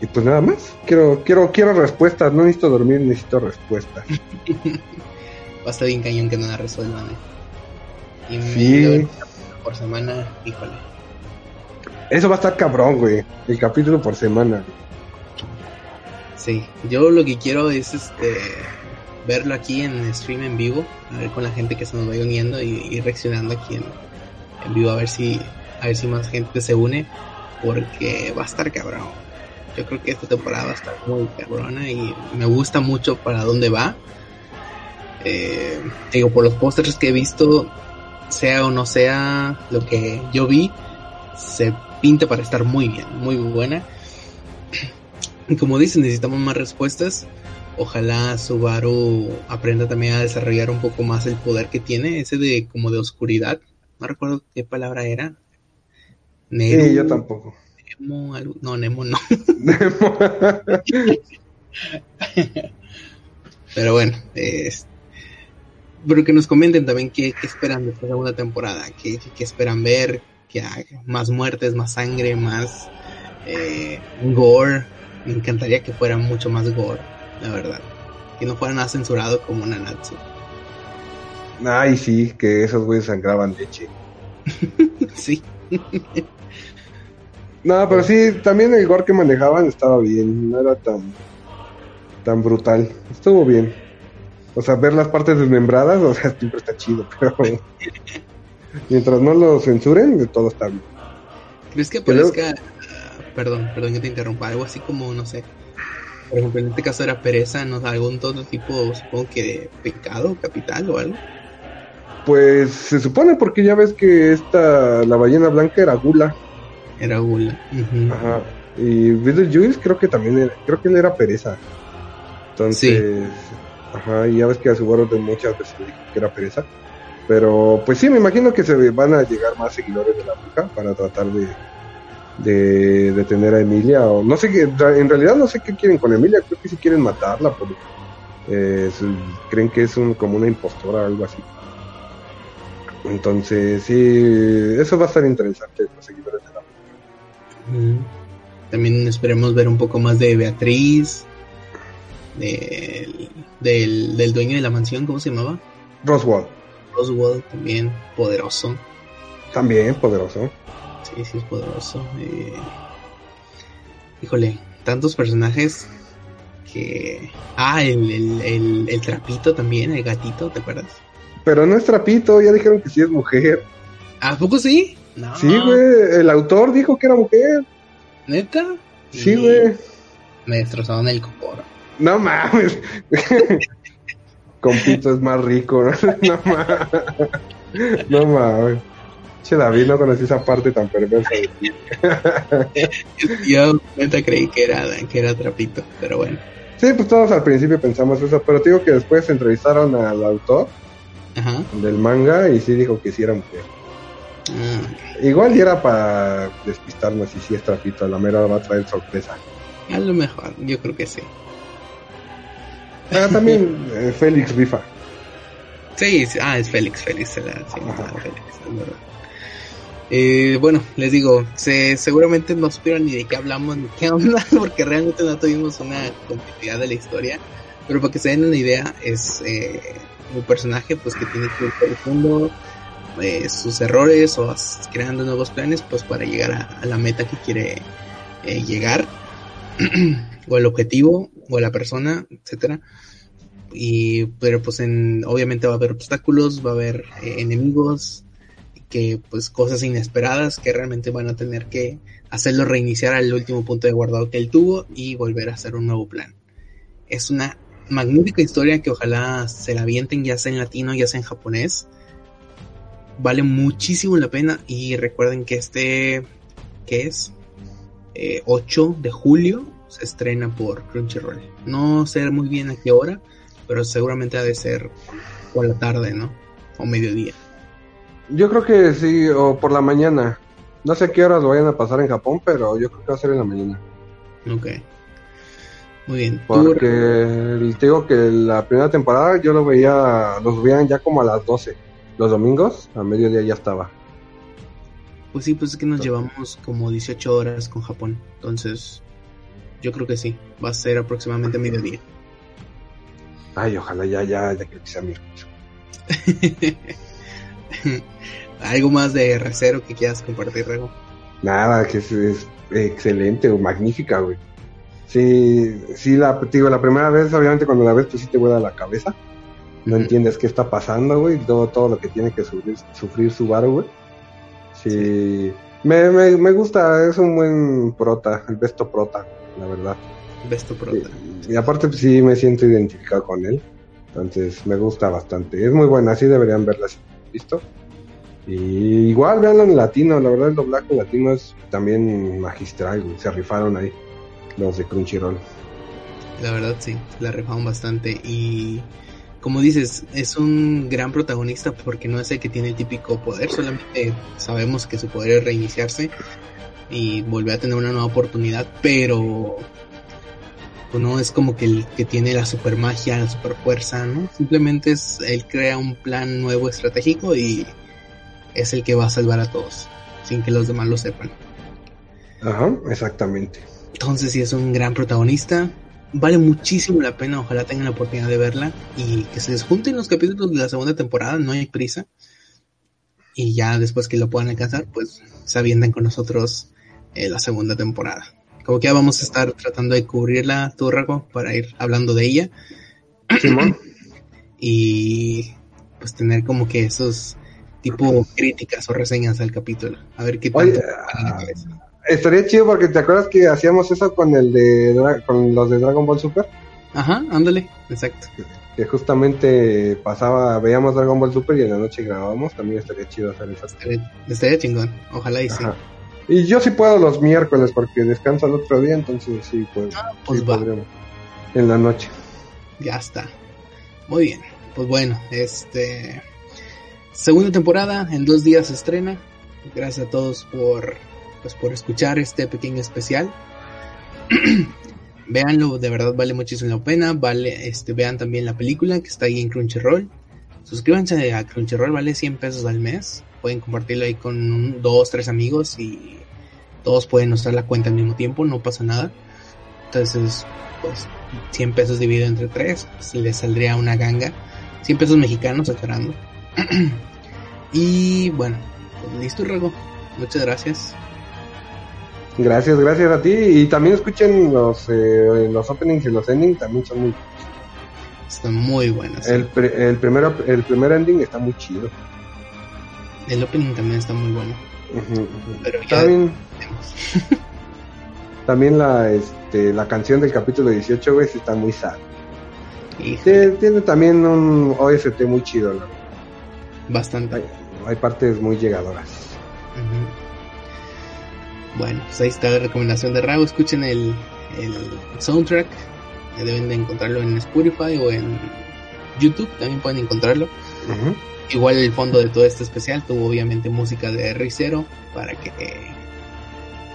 y pues nada más. Quiero, quiero, quiero respuestas. No necesito dormir, necesito respuestas. Va a estar bien cañón que no la resuelvan. ¿eh? Y sí. por semana, híjole. Eso va a estar cabrón, güey. El capítulo por semana. Sí, yo lo que quiero es este verlo aquí en stream en vivo, a ver con la gente que se nos vaya uniendo y, reaccionando aquí en, en, vivo a ver si a ver si más gente se une porque va a estar cabrón. Yo creo que esta temporada está muy cabrona y me gusta mucho para dónde va. Eh, digo, por los pósters que he visto, sea o no sea lo que yo vi, se pinta para estar muy bien, muy buena. Y como dicen, necesitamos más respuestas. Ojalá Subaru aprenda también a desarrollar un poco más el poder que tiene, ese de como de oscuridad. No recuerdo qué palabra era. Sí, yo tampoco. No, Nemo no. Pero bueno, es... pero que nos comenten también qué, esperan de esta segunda temporada, qué, esperan ver, que hay más muertes, más sangre, más eh, gore. Me encantaría que fuera mucho más gore, la verdad. Que no fuera nada censurado como Nanatsu. Ay, sí, que esos güeyes sangraban leche. sí. No, pero sí, también el gore que manejaban estaba bien, no era tan tan brutal, estuvo bien. O sea, ver las partes desmembradas, o sea, siempre está chido, pero mientras no lo censuren, todo está bien. ¿Crees que aparezca, ah, perdón, perdón que te interrumpa, algo así como, no sé, por ejemplo, en este caso era pereza, no algún todo tipo, supongo que de pecado capital o algo? Pues se supone porque ya ves que esta, la ballena blanca era gula. Era Gula. Ajá. Y Beetlejuice creo que también era, creo que él era pereza. Entonces, ajá, y ya ves que a Subaru de muchas veces dijo que era pereza. Pero pues sí, me imagino que se van a llegar más seguidores de la bruja para tratar de, de detener a Emilia. O no sé qué, en realidad no sé qué quieren con Emilia, creo que si quieren matarla porque eh, creen que es un, como una impostora o algo así. Entonces, sí, eso va a estar interesante, los seguidores de la también esperemos ver un poco más de Beatriz, del, del, dueño de la mansión, ¿cómo se llamaba? Roswell. Roswell también, poderoso. También poderoso. Sí, sí, es poderoso. Eh, híjole, tantos personajes que... Ah, el, el, el, trapito también, el gatito, ¿te acuerdas? Pero no es trapito, ya dijeron que sí es mujer. ¿A poco sí? Sí, güey, el autor dijo que era mujer. ¿Neta? Sí, güey. Me destrozaron el cocoro. No mames. Compito es más rico, ¿no? No mames. No mames. Che, David, no conocí esa parte tan perversa Yo neta creí que era, que era trapito, pero bueno. Sí, pues todos al principio pensamos eso, pero digo que después entrevistaron al autor Ajá. del manga y sí dijo que sí era mujer. Ah, Igual y era para despistarnos y si es trapito, la mera va a traer sorpresa. a lo mejor, yo creo que sí. Ah, también eh, Félix rifa. Sí, ah, es Félix, Félix, se la, sí, Félix. Eh, bueno, les digo, se, seguramente no supieron ni de qué hablamos ni qué onda, porque realmente no tuvimos una continuidad de la historia. Pero para que se den una idea, es eh, un personaje pues que tiene que ir profundo sus errores o creando nuevos planes pues para llegar a, la meta que quiere eh, llegar. O el objetivo o la persona, etcétera. Y pero pues en obviamente va a haber obstáculos va a haber eh, enemigos que pues cosas inesperadas que realmente van a tener que hacerlo reiniciar al último punto de guardado que él tuvo y volver a hacer un nuevo plan. Es una magnífica historia que ojalá se la avienten ya sea en latino ya sea en japonés vale muchísimo la pena y recuerden que este que es Eh, 8 de julio se estrena por Crunchyroll no sé muy bien a qué hora pero seguramente ha de ser por la tarde, ¿no? O mediodía. Yo creo que sí, o por la mañana. No sé a qué horas lo vayan a pasar en Japón, pero yo creo que va a ser en la mañana. Ok. Muy bien. Porque te digo que la primera temporada yo lo veía, los veían ya como a las 12. Los domingos, a mediodía ya estaba. pues sí, pues es que nos llevamos como 18 horas con Japón. Entonces, yo creo que sí. Va a ser aproximadamente mediodía. Ay, ojalá ya, ya, ya que sea miércoles. ¿Algo más de Recero que quieras compartir, Rego? Nada, que es, es excelente o magnífica, güey. Sí, sí, la, digo, la primera vez, obviamente cuando la ves, pues sí te vuela la cabeza. No entiendes qué está pasando, güey. Todo, todo lo que tiene que sufrir, sufrir Subaru, güey. Sí. Me, me, me gusta, es un buen prota, el besto prota, la verdad. Besto Prota. Y, y aparte, pues sí me siento identificado con él. Entonces, me gusta bastante. Es muy buena, así deberían verla si visto. Y igual, veanlo en latino. La verdad, el doblaje latino es también magistral, güey. Se rifaron ahí los de Crunchyroll. La verdad sí, la rifaron bastante y como dices, es un gran protagonista porque no es el que tiene el típico poder, solamente sabemos que su poder es reiniciarse y volver a tener una nueva oportunidad, pero pues, no es como que el que tiene la super magia, la super fuerza, ¿no? Simplemente es él crea un plan nuevo estratégico y es el que va a salvar a todos, sin que los demás lo sepan. Ajá, exactamente. Entonces sí es un gran protagonista. Vale muchísimo la pena, ojalá tengan la oportunidad de verla y que se les junten los capítulos de la segunda temporada, no hay prisa. Y ya después que lo puedan alcanzar, pues se avientan con nosotros eh, la segunda temporada. Como que ya vamos a estar tratando de cubrirla, tú, Rago, para ir hablando de ella Simón. y pues tener como que esos tipo críticas o reseñas al capítulo. A ver qué Oye, tanto cabeza. Estaría chido porque te acuerdas que hacíamos eso con el de Dra- con los de Dragon Ball Super, Ajá, ándale, exacto. que justamente pasaba, veíamos Dragon Ball Super y en la noche grabábamos, también estaría chido hacer eso. Estaría, estaría chingón, ojalá y sí. Y yo sí puedo los miércoles porque descanso el otro día, entonces sí, pues, pues sí va. En la noche. Ya está. Muy bien. Pues bueno, este. Segunda temporada, en dos días se estrena. Gracias a todos por, pues, por escuchar este pequeño especial. Véanlo, de verdad vale muchísimo la pena. Vale, este, vean también la película que está ahí en Crunchyroll. Suscríbanse a Crunchyroll, vale 100 pesos al mes. Pueden compartirlo ahí con dos, tres amigos y todos pueden usar la cuenta al mismo tiempo, no pasa nada. Entonces, pues 100 pesos dividido entre 3, pues les saldría una ganga. 100 pesos mexicanos, aclarando. y bueno, pues listo, Rego. Muchas gracias. Gracias, gracias a ti. Y también escuchen los, eh, los openings y los endings, también son muy... Están muy buenas. El, el, primero, el primer ending está muy chido. El opening también está muy bueno. Ujú, ujú. Pero ya También, la, este, la canción del capítulo 18, güey, está muy sad. Tiene, tiene también un OST muy chido, ¿no? bastante. Hay, hay partes muy llegadoras. Ujú. Bueno, pues ahí está la recomendación de Rago. Escuchen el, el soundtrack. Deben de encontrarlo en Spotify o en YouTube. También pueden encontrarlo. Igual el fondo de todo este especial tuvo obviamente música de R0 para que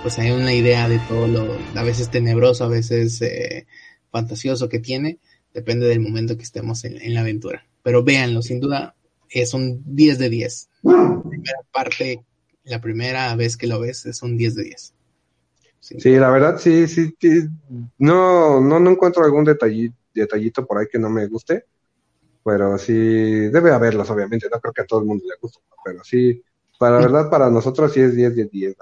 pues haya una idea de todo lo a veces tenebroso, a veces eh, fantasioso que tiene, depende del momento que estemos en, la aventura. Pero véanlo, sin duda es un 10 de 10. La primera parte, la primera vez que lo ves es un 10 de 10. Sí, la verdad sí, sí, no, no, no encuentro algún detallito, detallito por ahí que no me guste, pero sí, debe haberlos obviamente, no creo que a todo el mundo le guste, pero sí, para la verdad para nosotros sí es 10 de 10.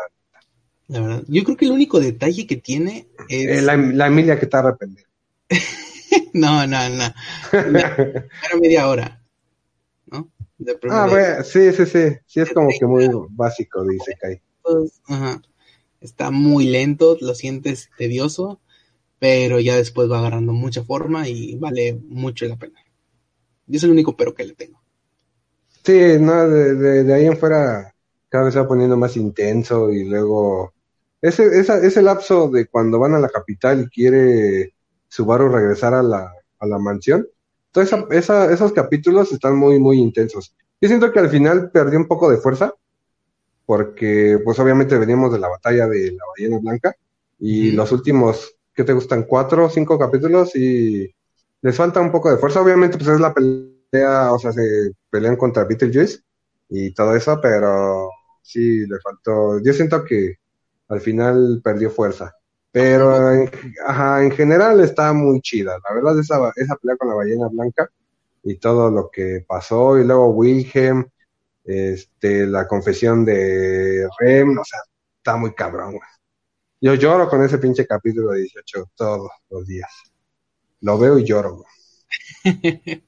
La verdad, yo creo que el único detalle que tiene es... Eh, la, la, Emilia que está arrepentida. no, no, no. Era media hora, ah, bueno, sí, sí, sí, sí es como que muy básico, dice Kai. Ajá está muy lento, lo sientes tedioso, pero ya después va agarrando mucha forma y vale mucho la pena. Yo es el único pero que le tengo. Sí, no, de, ahí en fuera cada vez se va poniendo más intenso y luego ese, ese lapso de cuando van a la capital y quiere Subaru regresar a la, a la mansión, todos esa, esos capítulos están muy, muy intensos. Yo siento que al final perdió un poco de fuerza, porque pues obviamente veníamos de la batalla de la ballena blanca y los últimos, ¿qué te gustan? Cuatro o cinco capítulos y les falta un poco de fuerza. Obviamente pues es la pelea, o sea, se pelean contra Beetlejuice y todo eso, pero sí le faltó. Yo siento que al final perdió fuerza. Pero en, ajá, en general está muy chida. La verdad, esa, esa pelea con la ballena blanca y todo lo que pasó. Y luego Wilhelm, este, la confesión de Rem, o sea, está muy cabrón, Yo lloro con ese pinche capítulo de 18 todos los días. Lo veo y lloro,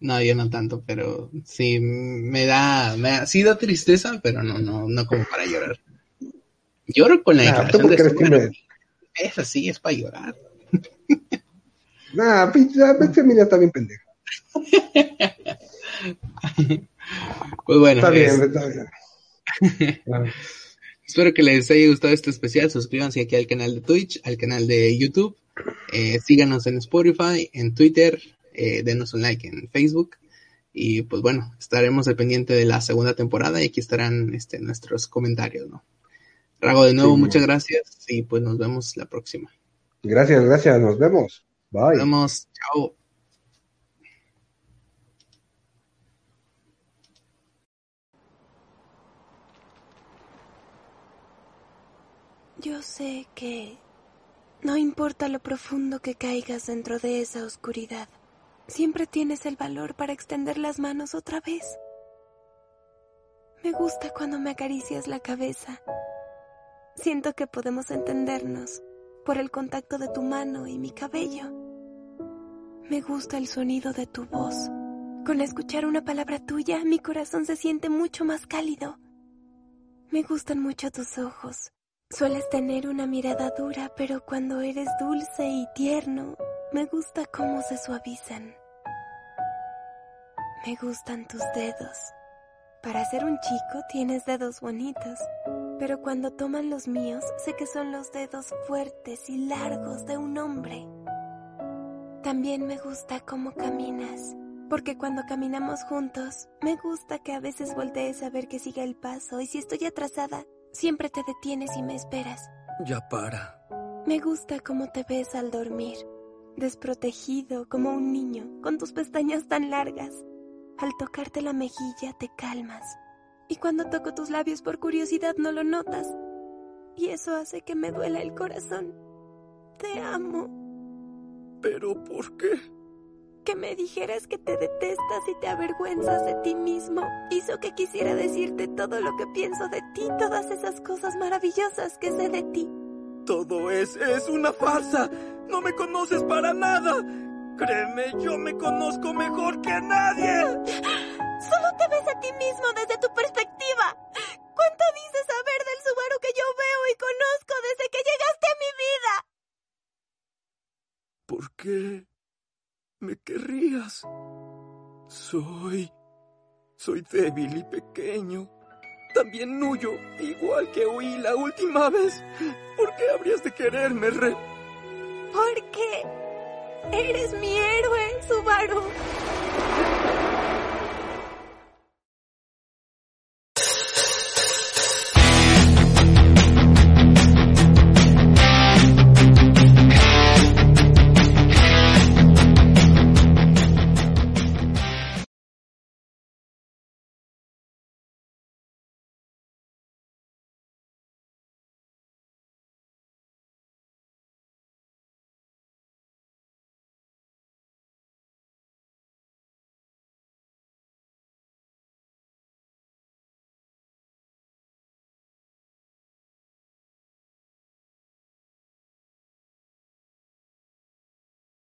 no, yo no tanto, pero sí me da, me ha sido tristeza, pero no, no, no como para llorar. Lloro con la declaración de Es así, es para llorar. nah, pinche, familia está bien pendeja. Pues bueno. Está bien, está bien. Espero que les haya gustado este especial. Suscríbanse aquí al canal de Twitch, al canal de YouTube. Eh, síganos en Spotify, en Twitter, eh, denos un like en Facebook. Y pues bueno, estaremos al pendiente de la segunda temporada y aquí estarán este, nuestros comentarios, ¿no? Rago, de nuevo, muchas gracias y pues nos vemos la próxima. Gracias, gracias, nos vemos. Bye. Nos vemos, chao. Yo sé que no importa lo profundo que caigas dentro de esa oscuridad, siempre tienes el valor para extender las manos otra vez. Me gusta cuando me acaricias la cabeza. Siento que podemos entendernos por el contacto de tu mano y mi cabello. Me gusta el sonido de tu voz. Con escuchar una palabra tuya, mi corazón se siente mucho más cálido. Me gustan mucho tus ojos. Sueles tener una mirada dura, pero cuando eres dulce y tierno, me gusta cómo se suavizan. Me gustan tus dedos. Para ser un chico tienes dedos bonitos, pero cuando toman los míos sé que son los dedos fuertes y largos de un hombre. También me gusta cómo caminas, porque cuando caminamos juntos, me gusta que a veces voltees a ver que siga el paso y si estoy atrasada, Siempre te detienes y me esperas. Ya para. Me gusta cómo te ves al dormir, desprotegido como un niño, con tus pestañas tan largas. Al tocarte la mejilla te calmas. Y cuando toco tus labios por curiosidad no lo notas. Y eso hace que me duela el corazón. Te amo. ¿Pero por qué? que me dijeras que te detestas y te avergüenzas de ti mismo hizo que quisiera decirte todo lo que pienso de ti, todas esas cosas maravillosas que sé de ti. Todo es, es una farsa. No me conoces para nada. Créeme, yo me conozco mejor que nadie. Solo te ves a ti mismo desde tu perspectiva. ¿Cuánto dices saber del Subaru que yo veo y conozco desde que llegaste a mi vida? ¿Por qué? me querrías. Soy... soy débil y pequeño. También nuyo, igual que oí la última vez. ¿Por qué habrías de quererme, Re? Porque eres mi héroe, Subaru.